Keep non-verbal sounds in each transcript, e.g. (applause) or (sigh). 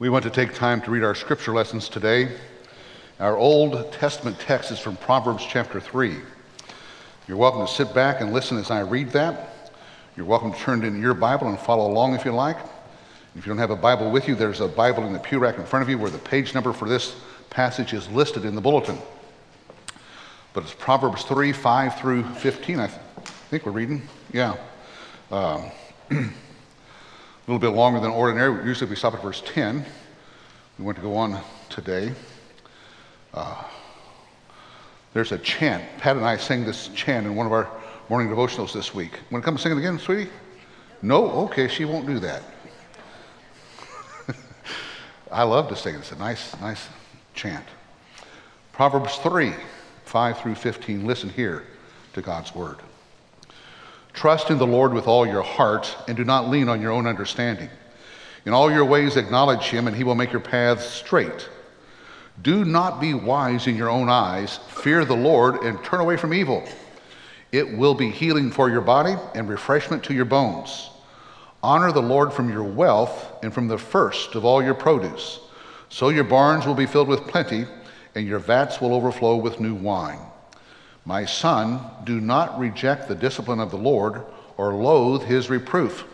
We want to take time to read our scripture lessons today. Our Old Testament text is from Proverbs chapter 3. You're welcome to sit back and listen as I read that. You're welcome to turn in your Bible and follow along if you like. If you don't have a Bible with you, there's a Bible in the pew rack in front of you where the page number for this passage is listed in the bulletin. But it's Proverbs 3 5 through 15, I, th- think we're reading. Yeah. Um, (clears throat) a little bit longer than ordinary. Usually we stop at verse 10. We want to go on today. Uh, there's a chant. Pat and I sang this chant in one of our morning devotionals this week. Want to come sing it again, sweetie? No? Okay, she won't do that. (laughs) I love to sing it. It's a nice, nice chant. Proverbs 3, 5 through 15. Listen here to God's word. Trust in the Lord with all your heart and do not lean on your own understanding. In all your ways, acknowledge him, and he will make your paths straight. Do not be wise in your own eyes. Fear the Lord and turn away from evil. It will be healing for your body and refreshment to your bones. Honor the Lord from your wealth and from the first of all your produce. So your barns will be filled with plenty, and your vats will overflow with new wine. My son, do not reject the discipline of the Lord or loathe his reproof.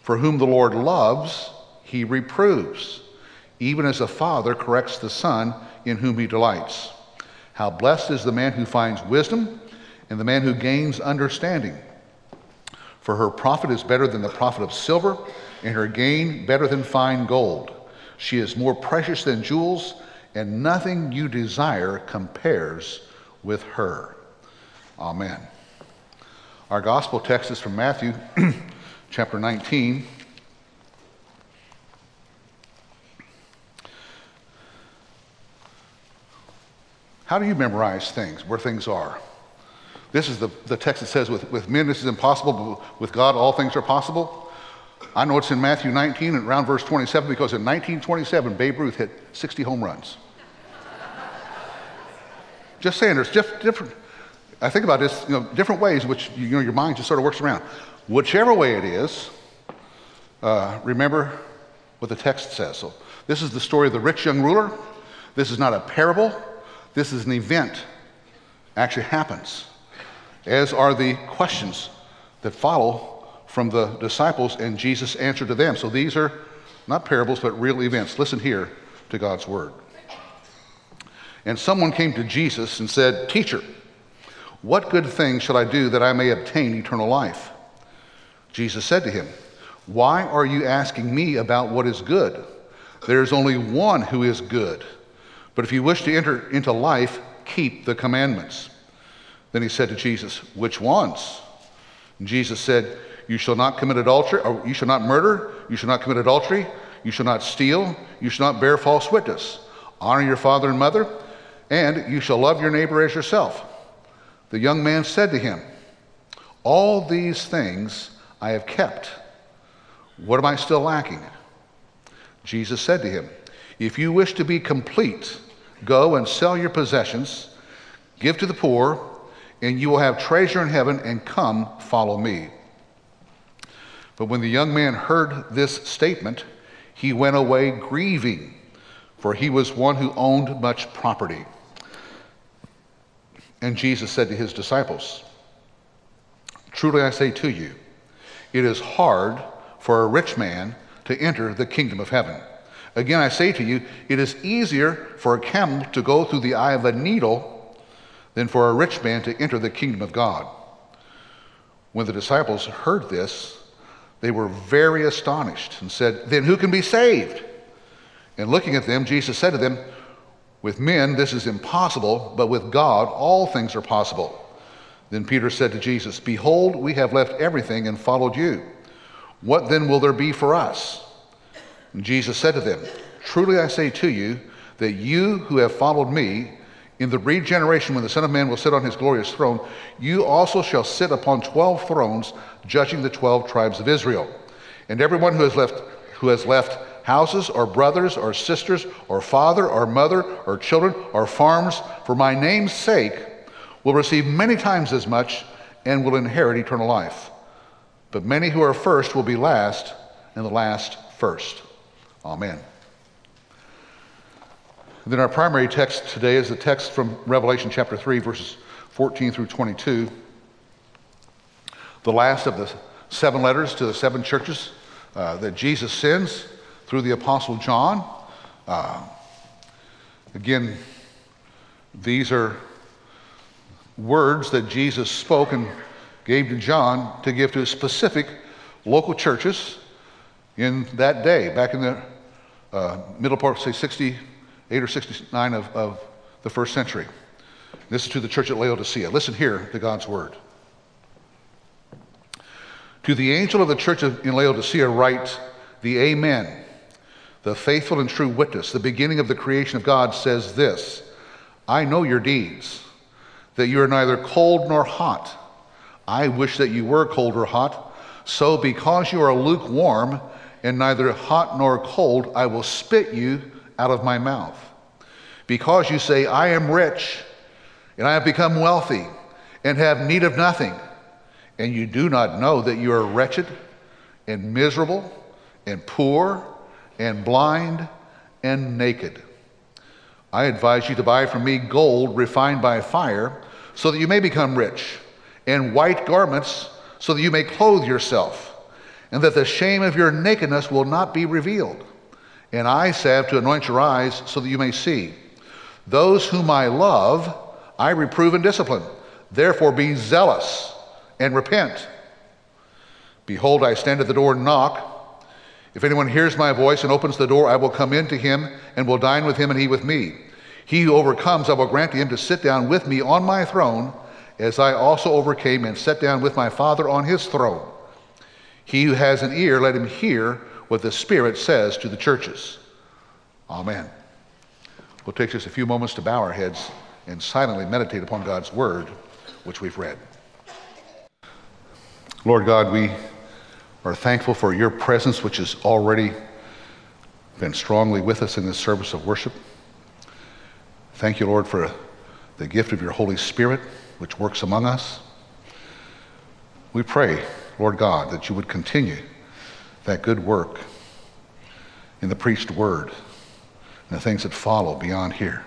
For whom the Lord loves, he reproves, even as a father corrects the son in whom he delights. How blessed is the man who finds wisdom and the man who gains understanding. For her profit is better than the profit of silver, and her gain better than fine gold. She is more precious than jewels, and nothing you desire compares with her. Amen. Our gospel text is from Matthew (clears throat) chapter 19. How do you memorize things, where things are? This is the, the text that says, with, with men this is impossible, but with God all things are possible. I know it's in Matthew 19 and around verse 27 because in 1927, Babe Ruth hit 60 home runs. (laughs) Just saying, there's just different, I think about this, you know, different ways which you know, your mind just sort of works around. Whichever way it is, uh, remember what the text says. So this is the story of the rich young ruler. This is not a parable. This is an event. Actually happens. As are the questions that follow from the disciples and Jesus' answer to them. So these are not parables, but real events. Listen here to God's word. And someone came to Jesus and said, Teacher, what good thing shall I do that I may obtain eternal life? Jesus said to him, Why are you asking me about what is good? There is only one who is good. But if you wish to enter into life, keep the commandments. Then he said to Jesus, Which ones? And Jesus said, You shall not commit adultery, or you shall not murder, you shall not commit adultery, you shall not steal, you shall not bear false witness. Honor your father and mother, and you shall love your neighbor as yourself. The young man said to him, All these things I have kept. What am I still lacking? Jesus said to him, If you wish to be complete, go and sell your possessions, give to the poor, and you will have treasure in heaven, and come follow me. But when the young man heard this statement, he went away grieving, for he was one who owned much property. And Jesus said to his disciples, Truly I say to you, it is hard for a rich man to enter the kingdom of heaven. Again, I say to you, it is easier for a camel to go through the eye of a needle than for a rich man to enter the kingdom of God. When the disciples heard this, they were very astonished and said, Then who can be saved? And looking at them, Jesus said to them, with men, this is impossible, but with God, all things are possible. Then Peter said to Jesus, Behold, we have left everything and followed you. What then will there be for us? And Jesus said to them, Truly I say to you, that you who have followed me, in the regeneration when the Son of Man will sit on his glorious throne, you also shall sit upon twelve thrones, judging the twelve tribes of Israel. And everyone who has left, who has left houses or brothers or sisters or father or mother or children or farms for my name's sake will receive many times as much and will inherit eternal life. But many who are first will be last, and the last first. Amen. then our primary text today is the text from Revelation chapter 3, verses 14 through 22. The last of the seven letters to the seven churches uh, that Jesus sends through the Apostle John. Uh, again, these are words that Jesus spoke and gave to John to give to specific local churches in that day, back in the uh, middle part, say 68 or 69 of, of the first century. This is to the church at Laodicea. Listen here to God's word. To the angel of the church in Laodicea, write the Amen, the faithful and true witness, the beginning of the creation of God, says this I know your deeds, that you are neither cold nor hot. I wish that you were cold or hot. So, because you are lukewarm and neither hot nor cold, I will spit you out of my mouth. Because you say, I am rich and I have become wealthy and have need of nothing, and you do not know that you are wretched and miserable and poor and blind and naked. I advise you to buy from me gold refined by fire so that you may become rich, and white garments so that you may clothe yourself, and that the shame of your nakedness will not be revealed, and eye salve to anoint your eyes so that you may see. Those whom I love, I reprove and discipline. Therefore, be zealous and repent. Behold, I stand at the door and knock. If anyone hears my voice and opens the door, I will come in to him and will dine with him and he with me. He who overcomes, I will grant to him to sit down with me on my throne, as I also overcame and sat down with my Father on his throne. He who has an ear, let him hear what the Spirit says to the churches. Amen. We'll take just a few moments to bow our heads and silently meditate upon God's word, which we've read. Lord God, we are thankful for your presence, which has already been strongly with us in this service of worship. Thank you, Lord, for the gift of your Holy Spirit, which works among us. We pray, Lord God, that you would continue that good work in the preached word and the things that follow beyond here.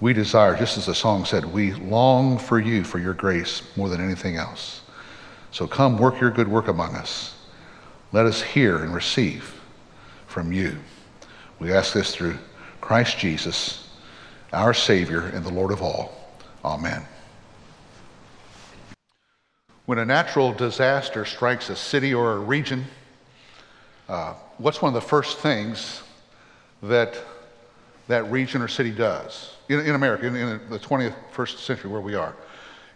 We desire, just as the song said, we long for you, for your grace, more than anything else. So come work your good work among us. Let us hear and receive from you. We ask this through Christ Jesus our Savior and the Lord of all. Amen. When a natural disaster strikes a city or a region, uh, what's one of the first things that that region or city does in, in America, in, in, the 21st century where we are?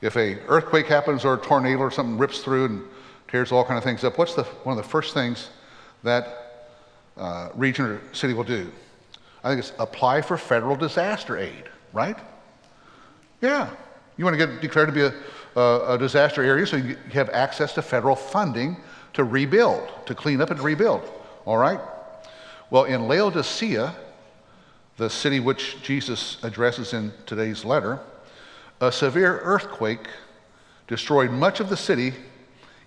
If a earthquake happens or a tornado or something rips through and tears all kind of things up, what's the, one of the first things that uh, region or city will do? I think it's apply for federal disaster aid, right? Yeah. You want to get declared to be a, a, a disaster area so you have access to federal funding to rebuild, to clean up and rebuild. All right? Well, in Laodicea, the city which Jesus addresses in today's letter, a severe earthquake destroyed much of the city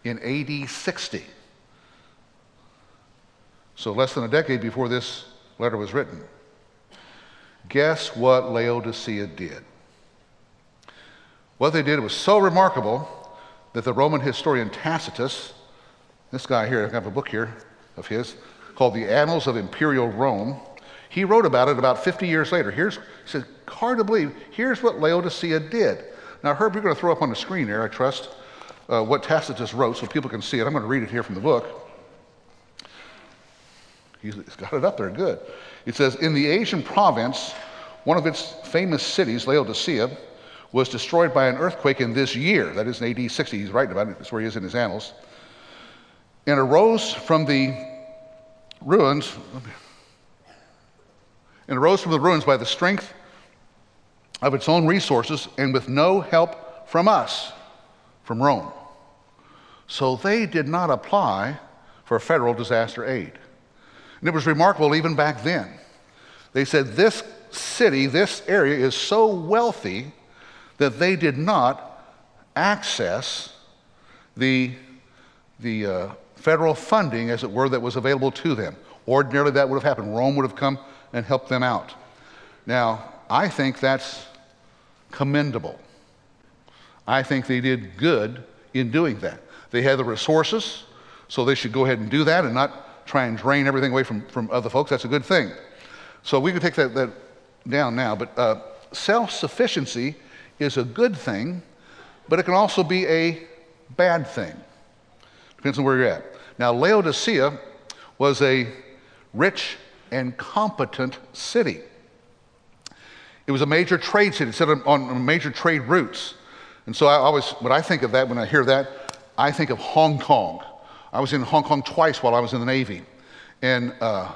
in AD 60. So, less than a decade before this letter was written. Guess what Laodicea did? What they did was so remarkable that the Roman historian Tacitus, this guy here, I have a book here of his called The Annals of Imperial Rome, he wrote about it about 50 years later. Here's, he said, hard to believe, here's what Laodicea did. Now, Herb, you're going to throw up on the screen there, I trust, uh, what Tacitus wrote so people can see it. I'm going to read it here from the book. He's got it up there, good. It says, In the Asian province, one of its famous cities, Laodicea, was destroyed by an earthquake in this year. That is in AD 60. He's writing about it. That's where he is in his annals. And arose from the ruins, and arose from the ruins by the strength of its own resources and with no help from us, from Rome. So they did not apply for federal disaster aid. And it was remarkable even back then. They said this city, this area is so wealthy that they did not access the, the uh, federal funding, as it were, that was available to them. Ordinarily, that would have happened. Rome would have come and help them out. Now, I think that's commendable. I think they did good in doing that. They had the resources, so they should go ahead and do that and not try and drain everything away from, from other folks. That's a good thing. So we can take that, that down now. But uh, self sufficiency is a good thing, but it can also be a bad thing. Depends on where you're at. Now, Laodicea was a rich and competent city. It was a major trade city, set on major trade routes. And so I always, when I think of that, when I hear that, I think of Hong Kong. I was in Hong Kong twice while I was in the Navy. And uh,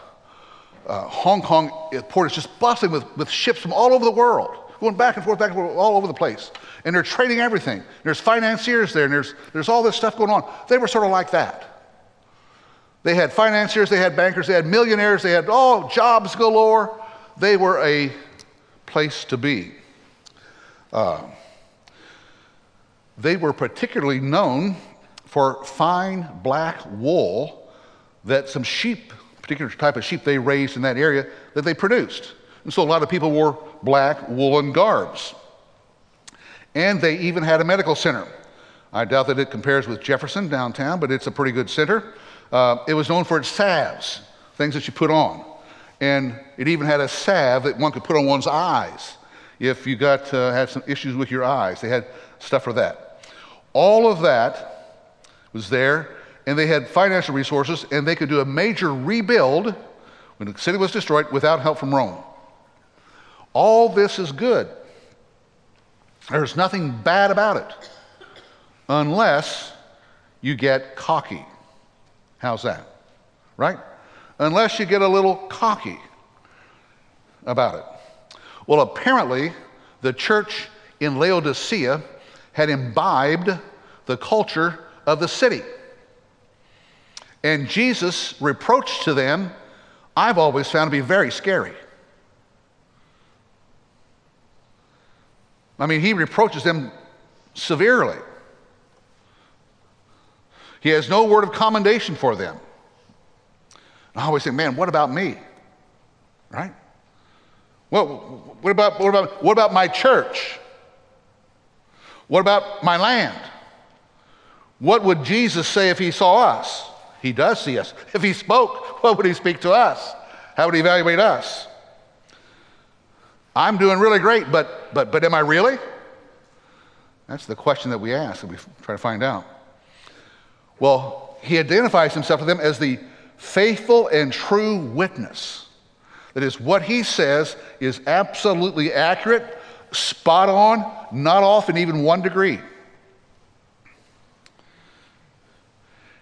uh, Hong Kong port is just bustling with, with ships from all over the world, going back and forth, back and forth, all over the place. And they're trading everything. There's financiers there, and there's, there's all this stuff going on. They were sort of like that. They had financiers, they had bankers, they had millionaires, they had all jobs galore. They were a place to be. Uh, they were particularly known for fine black wool that some sheep, particular type of sheep they raised in that area, that they produced. And so a lot of people wore black woolen garbs. And they even had a medical center. I doubt that it compares with Jefferson downtown, but it's a pretty good center. Uh, it was known for its salves, things that you put on. And it even had a salve that one could put on one's eyes if you got, uh, had some issues with your eyes. They had stuff for that. All of that was there, and they had financial resources, and they could do a major rebuild when the city was destroyed without help from Rome. All this is good. There's nothing bad about it unless you get cocky. How's that? Right? Unless you get a little cocky about it. Well, apparently, the church in Laodicea had imbibed the culture of the city. And Jesus' reproach to them, I've always found to be very scary. I mean, he reproaches them severely. He has no word of commendation for them. I always think, man, what about me? Right? Well, what about, what about, what about my church? What about my land? What would Jesus say if he saw us? He does see us. If he spoke, what would he speak to us? How would he evaluate us? I'm doing really great, but, but, but am I really? That's the question that we ask and we try to find out. Well, he identifies himself to them as the faithful and true witness. That is, what he says is absolutely accurate, spot on, not off in even one degree.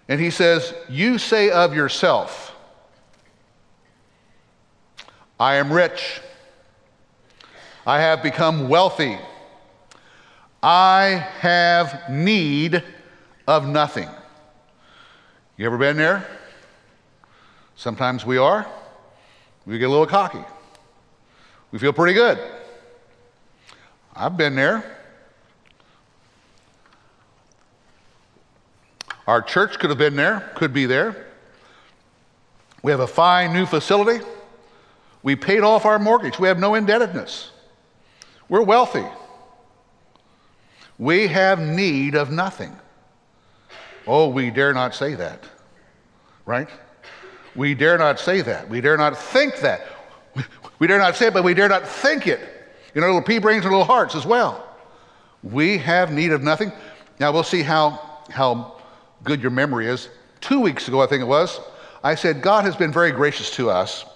And he says, You say of yourself, I am rich. I have become wealthy. I have need of nothing. You ever been there? Sometimes we are. We get a little cocky. We feel pretty good. I've been there. Our church could have been there, could be there. We have a fine new facility. We paid off our mortgage. We have no indebtedness. We're wealthy. We have need of nothing. Oh, we dare not say that, right? We dare not say that. We dare not think that. We dare not say it, but we dare not think it in our little pea brains and little hearts as well. We have need of nothing. Now we'll see how, how good your memory is. Two weeks ago, I think it was, I said, God has been very gracious to us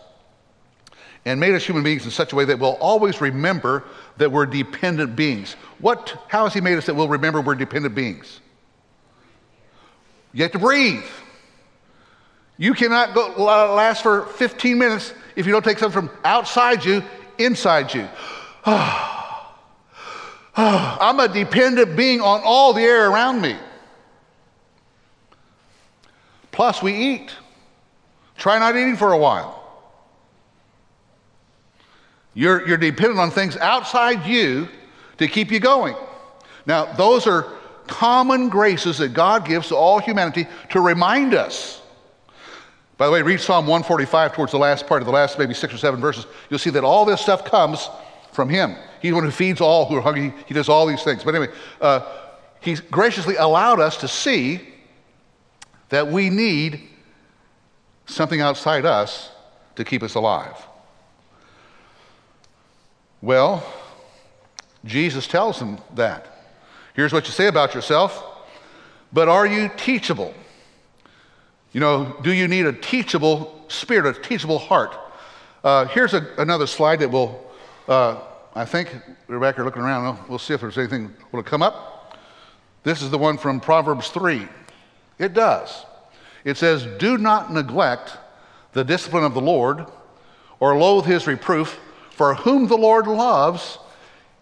and made us human beings in such a way that we'll always remember that we're dependent beings. What, how has He made us that we'll remember we're dependent beings? You have to breathe. You cannot go, last for 15 minutes if you don't take something from outside you inside you. (sighs) I'm a dependent being on all the air around me. Plus, we eat. Try not eating for a while. You're, you're dependent on things outside you to keep you going. Now, those are common graces that God gives to all humanity to remind us. By the way, read Psalm 145 towards the last part of the last maybe six or seven verses. You'll see that all this stuff comes from Him. He's the one who feeds all who are hungry. He does all these things. But anyway, uh, He's graciously allowed us to see that we need something outside us to keep us alive. Well, Jesus tells them that. Here's what you say about yourself, but are you teachable? You know, do you need a teachable spirit, a teachable heart? Uh, here's a, another slide that will, uh, I think, we're back here looking around, we'll see if there's anything, will come up? This is the one from Proverbs 3. It does. It says, Do not neglect the discipline of the Lord or loathe his reproof, for whom the Lord loves,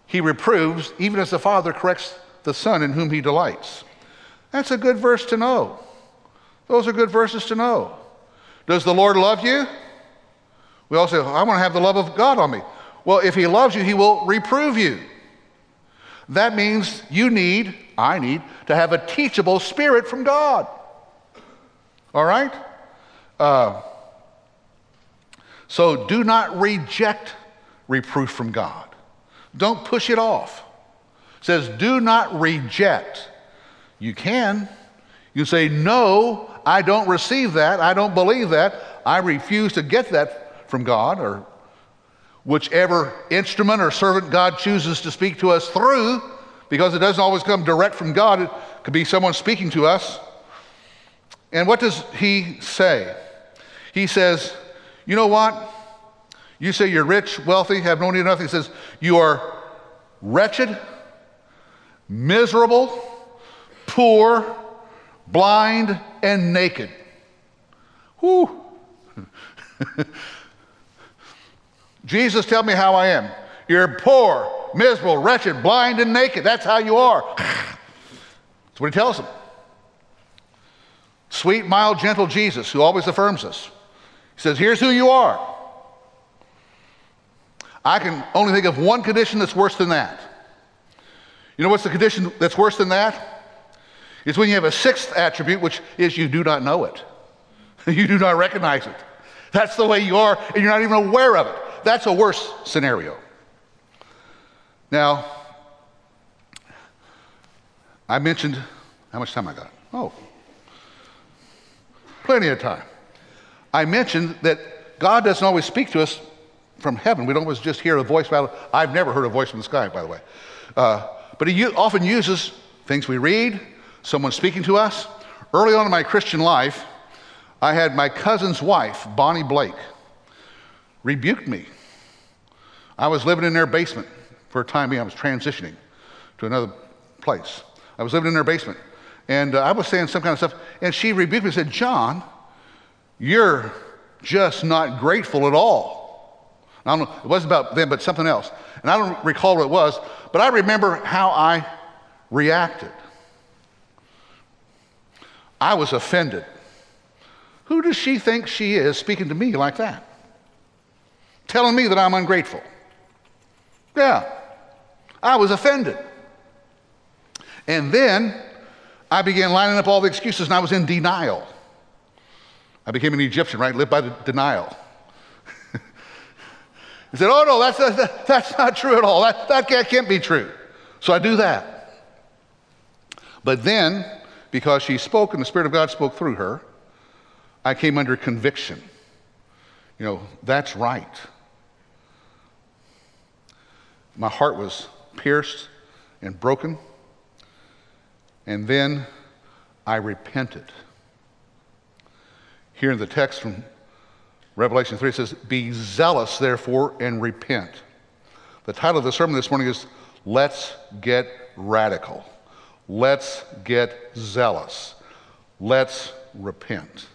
he reproves, even as the Father corrects the Son in whom he delights. That's a good verse to know. Those are good verses to know. Does the Lord love you? We all say, I want to have the love of God on me. Well, if he loves you, he will reprove you. That means you need, I need, to have a teachable spirit from God. All right? Uh, so do not reject reproof from God. Don't push it off. Says, do not reject. You can. You say, no, I don't receive that. I don't believe that. I refuse to get that from God or whichever instrument or servant God chooses to speak to us through, because it doesn't always come direct from God. It could be someone speaking to us. And what does he say? He says, You know what? You say you're rich, wealthy, have no need of nothing. He says, You are wretched, miserable, poor, blind, and naked. Whew. (laughs) Jesus, tell me how I am. You're poor, miserable, wretched, blind, and naked. That's how you are. (sighs) That's what he tells them. Sweet, mild, gentle Jesus, who always affirms us. He says, Here's who you are. I can only think of one condition that's worse than that. You know what's the condition that's worse than that? It's when you have a sixth attribute, which is you do not know it. (laughs) you do not recognize it. That's the way you are, and you're not even aware of it. That's a worse scenario. Now, I mentioned how much time I got? Oh, plenty of time. I mentioned that God doesn't always speak to us from heaven. We don't always just hear a voice. I've never heard a voice from the sky, by the way. Uh, but he often uses things we read, someone speaking to us. Early on in my Christian life, I had my cousin's wife, Bonnie Blake, rebuked me. I was living in their basement for a time being. I was transitioning to another place. I was living in their basement. And uh, I was saying some kind of stuff. And she rebuked me and said, John, you're just not grateful at all. I don't know, it wasn't about them, but something else. And I don't recall what it was, but I remember how I reacted. I was offended. Who does she think she is speaking to me like that? Telling me that I'm ungrateful. Yeah, I was offended. And then I began lining up all the excuses and I was in denial. I became an Egyptian, right? Lived by the denial. He said, Oh, no, that's, that's, that's not true at all. That, that can't be true. So I do that. But then, because she spoke and the Spirit of God spoke through her, I came under conviction. You know, that's right. My heart was pierced and broken. And then I repented. Here in the text from Revelation 3 says, Be zealous, therefore, and repent. The title of the sermon this morning is Let's Get Radical. Let's get zealous. Let's repent.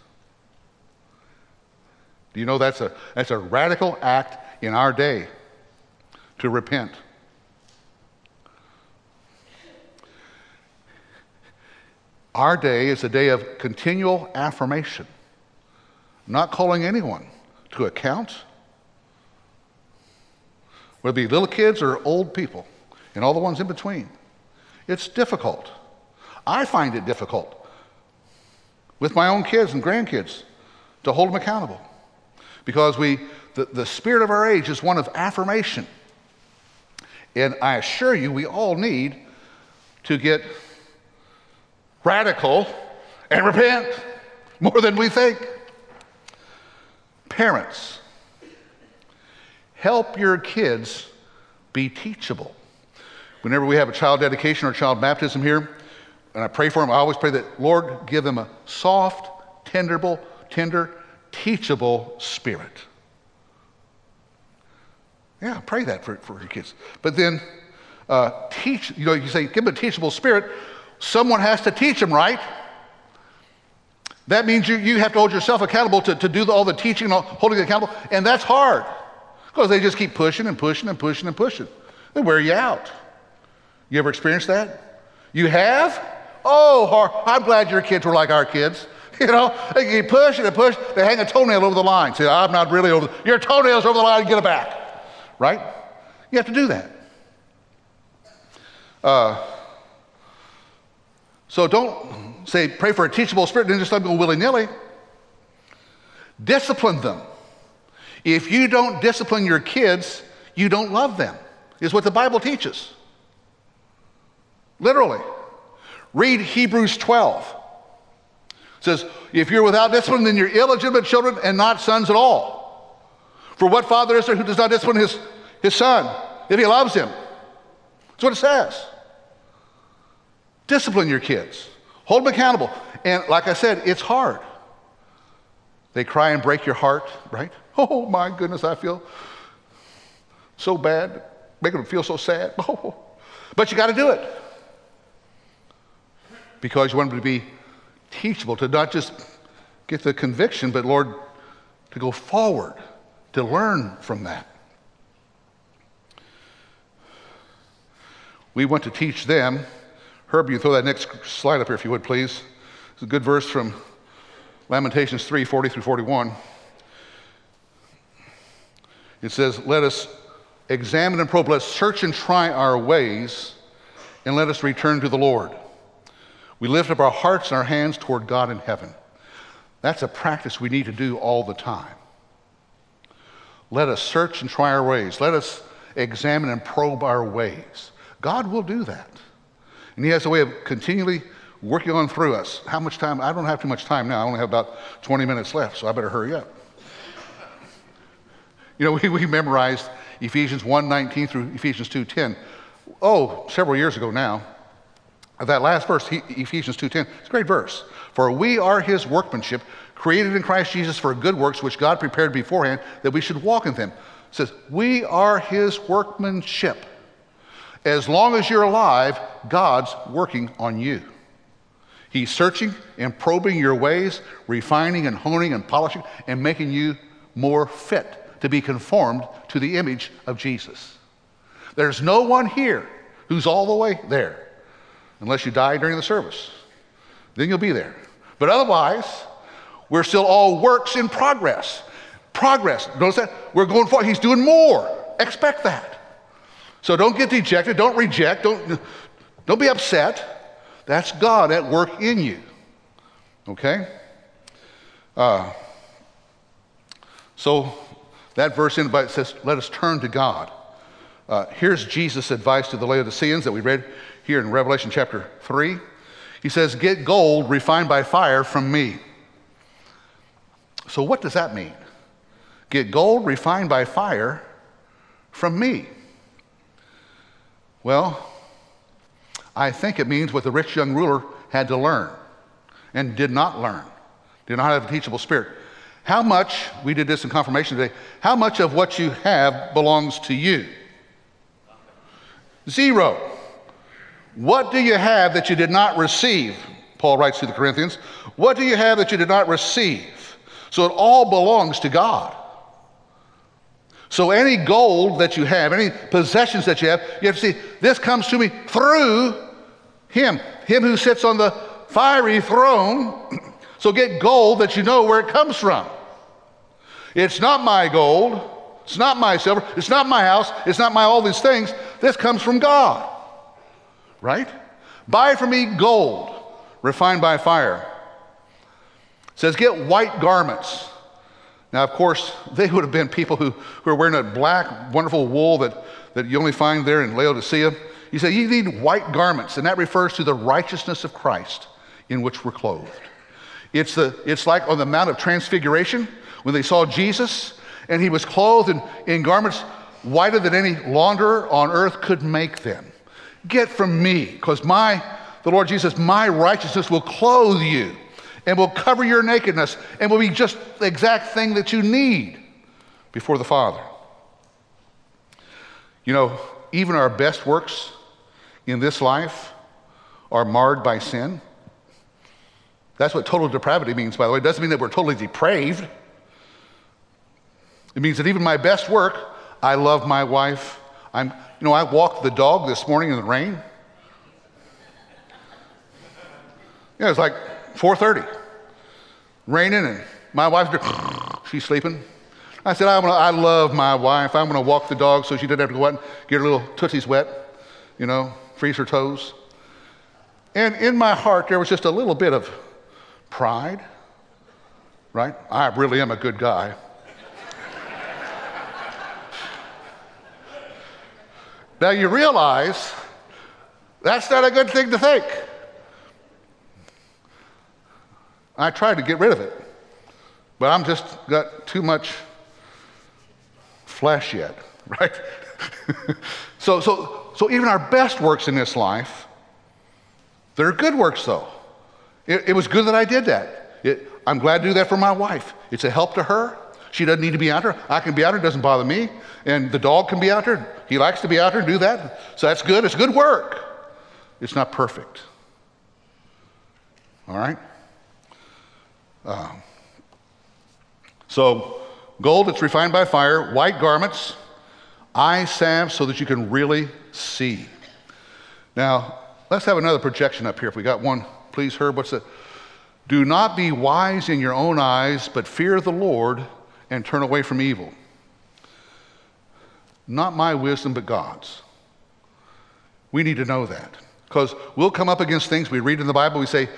Do you know that's a, that's a radical act in our day to repent? Our day is a day of continual affirmation not calling anyone to account, whether it be little kids or old people, and all the ones in between. It's difficult. I find it difficult with my own kids and grandkids to hold them accountable. Because we, the, the spirit of our age is one of affirmation. And I assure you, we all need to get radical and repent more than we think. Parents, help your kids be teachable. Whenever we have a child dedication or child baptism here, and I pray for them, I always pray that, Lord, give them a soft, tenderable, tender, teachable spirit. Yeah, pray that for, for your kids. But then uh, teach, you know, you say, give them a teachable spirit. Someone has to teach them, right? That means you, you have to hold yourself accountable to, to do the, all the teaching and holding accountable. And that's hard because they just keep pushing and pushing and pushing and pushing. They wear you out. You ever experienced that? You have? Oh, I'm glad your kids were like our kids. (laughs) You know, they keep pushing and push. They hang a toenail over the line. Say, I'm not really over. The, your toenail's over the line. Get it back. Right? You have to do that. Uh, so don't say pray for a teachable spirit and just let them go willy nilly. Discipline them. If you don't discipline your kids, you don't love them, is what the Bible teaches. Literally. Read Hebrews 12. It says, if you're without discipline, then you're illegitimate children and not sons at all. For what father is there who does not discipline his, his son if he loves him? That's what it says. Discipline your kids, hold them accountable. And like I said, it's hard. They cry and break your heart, right? (laughs) Oh my goodness, I feel so bad, making them feel so sad. (laughs) Oh. But you got to do it because you want them to be teachable, to not just get the conviction, but Lord, to go forward, to learn from that. We want to teach them. Herb, you throw that next slide up here if you would, please. It's a good verse from Lamentations 3 40 through 41. It says, Let us examine and probe, let's search and try our ways, and let us return to the Lord. We lift up our hearts and our hands toward God in heaven. That's a practice we need to do all the time. Let us search and try our ways. Let us examine and probe our ways. God will do that. And He has a way of continually working on through us. How much time? I don't have too much time now. I only have about 20 minutes left, so I better hurry up. You know, (laughs) we, we memorized Ephesians 1:19 through Ephesians 2:10. Oh, several years ago now that last verse, Ephesians 2.10, it's a great verse. For we are his workmanship, created in Christ Jesus for good works, which God prepared beforehand that we should walk in them. It says, we are his workmanship. As long as you're alive, God's working on you. He's searching and probing your ways, refining and honing and polishing, and making you more fit to be conformed to the image of Jesus. There's no one here who's all the way there unless you die during the service. Then you'll be there. But otherwise, we're still all works in progress. Progress. Notice that? We're going forward. He's doing more. Expect that. So don't get dejected. Don't reject. Don't, don't be upset. That's God at work in you. Okay? Uh, so that verse in it says, let us turn to God. Uh, here's Jesus' advice to the Laodiceans that we read here in Revelation chapter 3. He says, Get gold refined by fire from me. So, what does that mean? Get gold refined by fire from me. Well, I think it means what the rich young ruler had to learn and did not learn, did not have a teachable spirit. How much, we did this in confirmation today, how much of what you have belongs to you? Zero. What do you have that you did not receive? Paul writes to the Corinthians. What do you have that you did not receive? So it all belongs to God. So any gold that you have, any possessions that you have, you have to see this comes to me through Him, Him who sits on the fiery throne. (clears throat) So get gold that you know where it comes from. It's not my gold. It's not my silver. It's not my house. It's not my all these things. This comes from God right? Buy for me gold refined by fire. It says, get white garments. Now, of course, (laughs) they would have been people who, who are wearing that black, wonderful wool that, that you only find there in Laodicea. He said, You need white garments, and that refers to the righteousness of Christ in which we're clothed. It's, the, it's like on the Mount of Transfiguration when they saw Jesus and he was clothed in, in garments whiter than any launderer on earth could make them. Get from me, because my, the Lord Jesus, my righteousness will clothe you and will cover your nakedness and will be just the exact thing that you need before the Father. You know, even our best works in this life are marred by sin. That's what total depravity means, by the way. It doesn't mean that we're totally depraved. It means that even my best work, I love my wife. I'm, you know, I walked the dog this morning in the rain. Yeah, it was like 4:30, raining, and my wife's (sighs) she's sleeping. I said, I, I love my wife. I'm going to walk the dog so she doesn't have to go out and get her little tootsies wet, you know, freeze her toes. And in my heart, there was just a little bit of pride, right? I really am a good guy. (laughs) now you realize that's not a good thing to think. I tried to get rid of it, but I'm just got too much flesh yet, (laughs) right? (laughs) so, so, so even our best works in this life, they're good works though. It, it was good that I did that. It, I'm glad to do that for my wife. It's a help to her. She doesn't need to be out there. I can be out there, it doesn't bother me. And the dog can be out there. He likes to be out there and do that. So that's good. It's good work. It's not perfect. All right? Um, so, gold that's refined by fire, white garments, eye salve so that you can really see. Now, let's have another projection up here if we got one. Please, Herb, what's it? Do not be wise in your own eyes, but fear the Lord and turn away from evil. Not my wisdom, but God's. We need to know that. Because we'll come up against things we read in the Bible, we say,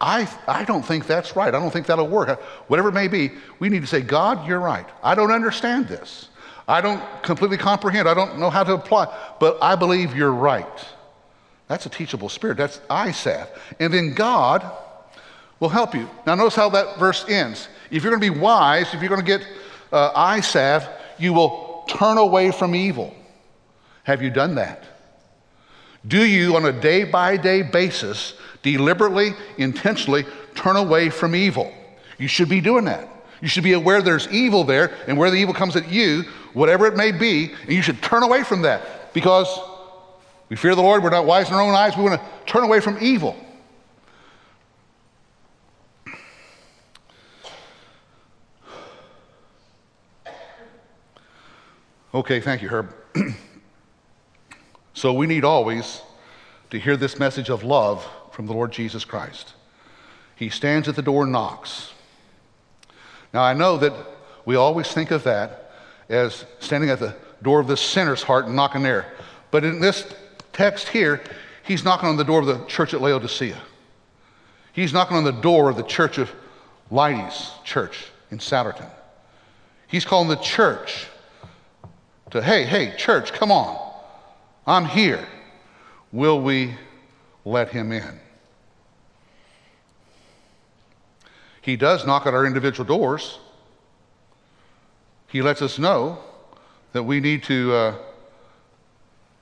I, I don't think that's right. I don't think that'll work. Whatever it may be, we need to say, God, you're right. I don't understand this. I don't completely comprehend. I don't know how to apply, but I believe you're right. That's a teachable spirit. That's salve. And then God will help you. Now, notice how that verse ends. If you're going to be wise, if you're going to get uh, salve, you will turn away from evil. Have you done that? Do you, on a day by day basis, deliberately, intentionally turn away from evil. You should be doing that. You should be aware there's evil there, and where the evil comes at you, whatever it may be, and you should turn away from that because we fear the Lord. We're not wise in our own eyes. We want to turn away from evil. Okay, thank you, Herb. (clears throat) so we need always to hear this message of love from the Lord Jesus Christ. He stands at the door and knocks. Now, I know that we always think of that as standing at the door of the sinner's heart and knocking there. But in this text here, he's knocking on the door of the church at Laodicea. He's knocking on the door of the church of Leidy's church in Souderton. He's calling the church to, hey, hey, church, come on. I'm here. Will we let him in? He does knock at our individual doors. He lets us know that we need to uh,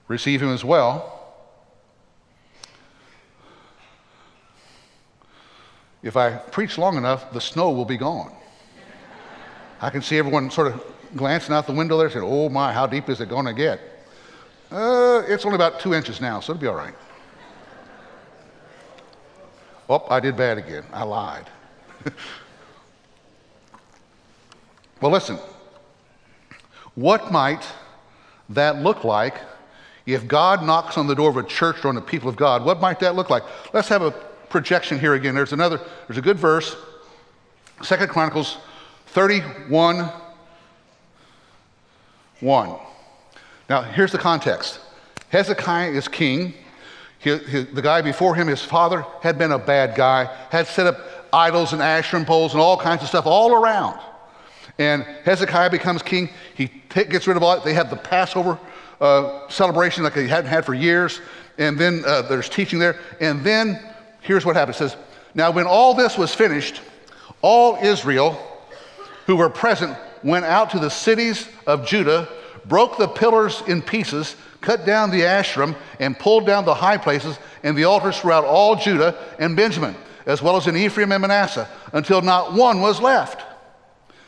receive Him as well. If I preach long enough, the snow will be gone. I can see everyone sort of glancing out the window there saying, Oh my, how deep is it going to get? Uh, it's only about two inches now, so it'll be all right. Oh, I did bad again. I lied. (laughs) well, listen. What might that look like if God knocks on the door of a church or on the people of God? What might that look like? Let's have a projection here again. There's another, there's a good verse. Second Chronicles 31 1. Now, here's the context Hezekiah is king. His, his, the guy before him, his father, had been a bad guy, had set up idols and Asherim poles and all kinds of stuff all around. And Hezekiah becomes king. He gets rid of all that. They have the Passover uh, celebration like they hadn't had for years. And then uh, there's teaching there. And then here's what happens. It says, Now, when all this was finished, all Israel who were present went out to the cities of Judah, broke the pillars in pieces, cut down the Asherim, and pulled down the high places and the altars throughout all Judah and Benjamin, as well as in Ephraim and Manasseh, until not one was left.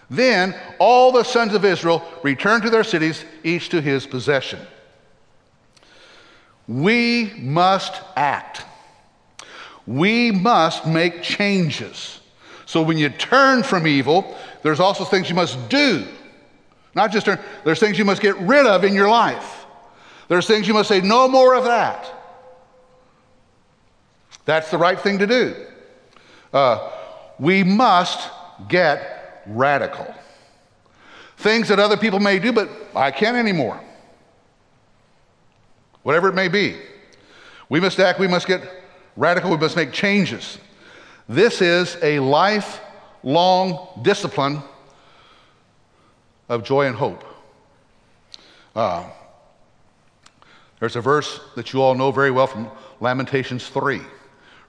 Then all the sons of Israel returned to their cities, each to his possession. We must act. We must make changes. So when you turn from evil, there's also things you must do. Not just turn, there's things you must get rid of in your life. There's things you must say, no more of that. That's the right thing to do. Uh, we must get radical. Things that other people may do, but I can't anymore. Whatever it may be. We must act, we must get radical, we must make changes. This is a lifelong discipline of joy and hope. Uh, there's a verse that you all know very well from Lamentations 3.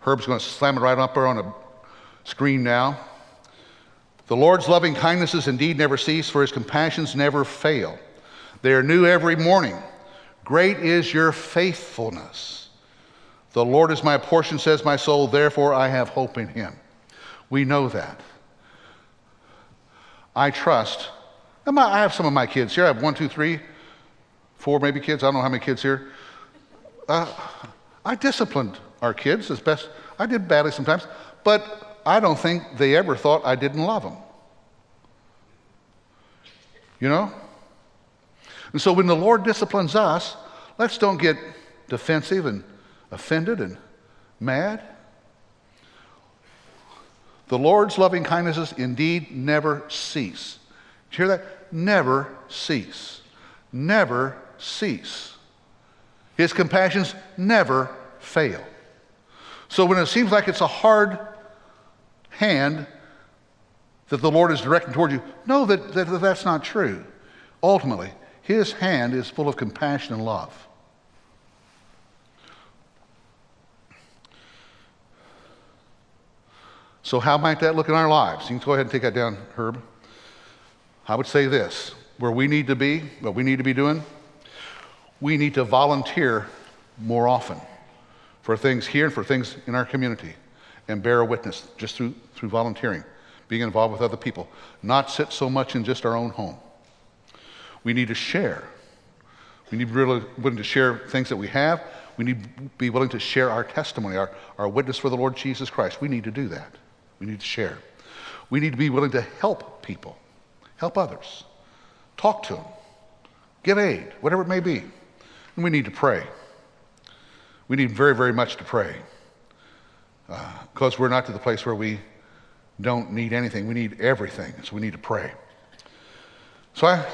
Herb's going to slam it right up there on the screen now. The Lord's loving kindnesses indeed never cease, for his compassions never fail. They are new every morning. Great is your faithfulness. The Lord is my portion, says my soul, therefore I have hope in him. We know that. I trust. I have some of my kids here. I have one, two, three, four maybe kids. I don't know how many kids here. Uh, I disciplined our kids as best. I did badly sometimes, but I don't think they ever thought I didn't love them. You know? And so when the Lord disciplines us, let's don't get defensive and offended and mad. The Lord's loving kindnesses indeed never cease. Did you hear that? Never cease. Never cease. His compassions never fail. So when it seems like it's a hard hand that the Lord is directing toward you, know that, that, that that's not true. Ultimately, His hand is full of compassion and love. So, how might that look in our lives? You can go ahead and take that down, Herb. I would say this where we need to be, what we need to be doing, we need to volunteer more often for things here and for things in our community and bear witness just through, through volunteering, being involved with other people, not sit so much in just our own home. We need to share. We need to be really willing to share things that we have. We need to be willing to share our testimony, our, our witness for the Lord Jesus Christ. We need to do that. We need to share. We need to be willing to help people, help others, talk to them, give aid, whatever it may be. And we need to pray. We need very, very much to pray because uh, we're not to the place where we don't need anything. We need everything. So we need to pray. So I,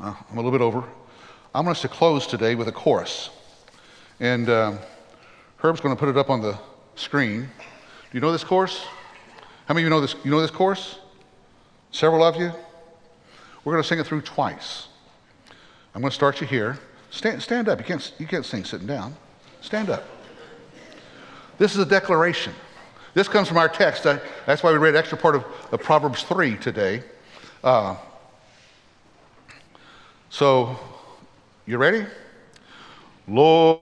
uh, I'm a little bit over. I want us to close today with a chorus. And um, Herb's going to put it up on the screen. Do you know this chorus? How many of you know this? You know this chorus? Several of you? We're going to sing it through twice. I'm going to start you here. Stand, stand up. You can't, you can't sing sitting down. Stand up. This is a declaration. This comes from our text. That's why we read extra part of, of Proverbs 3 today. Uh, so, you ready? Lord.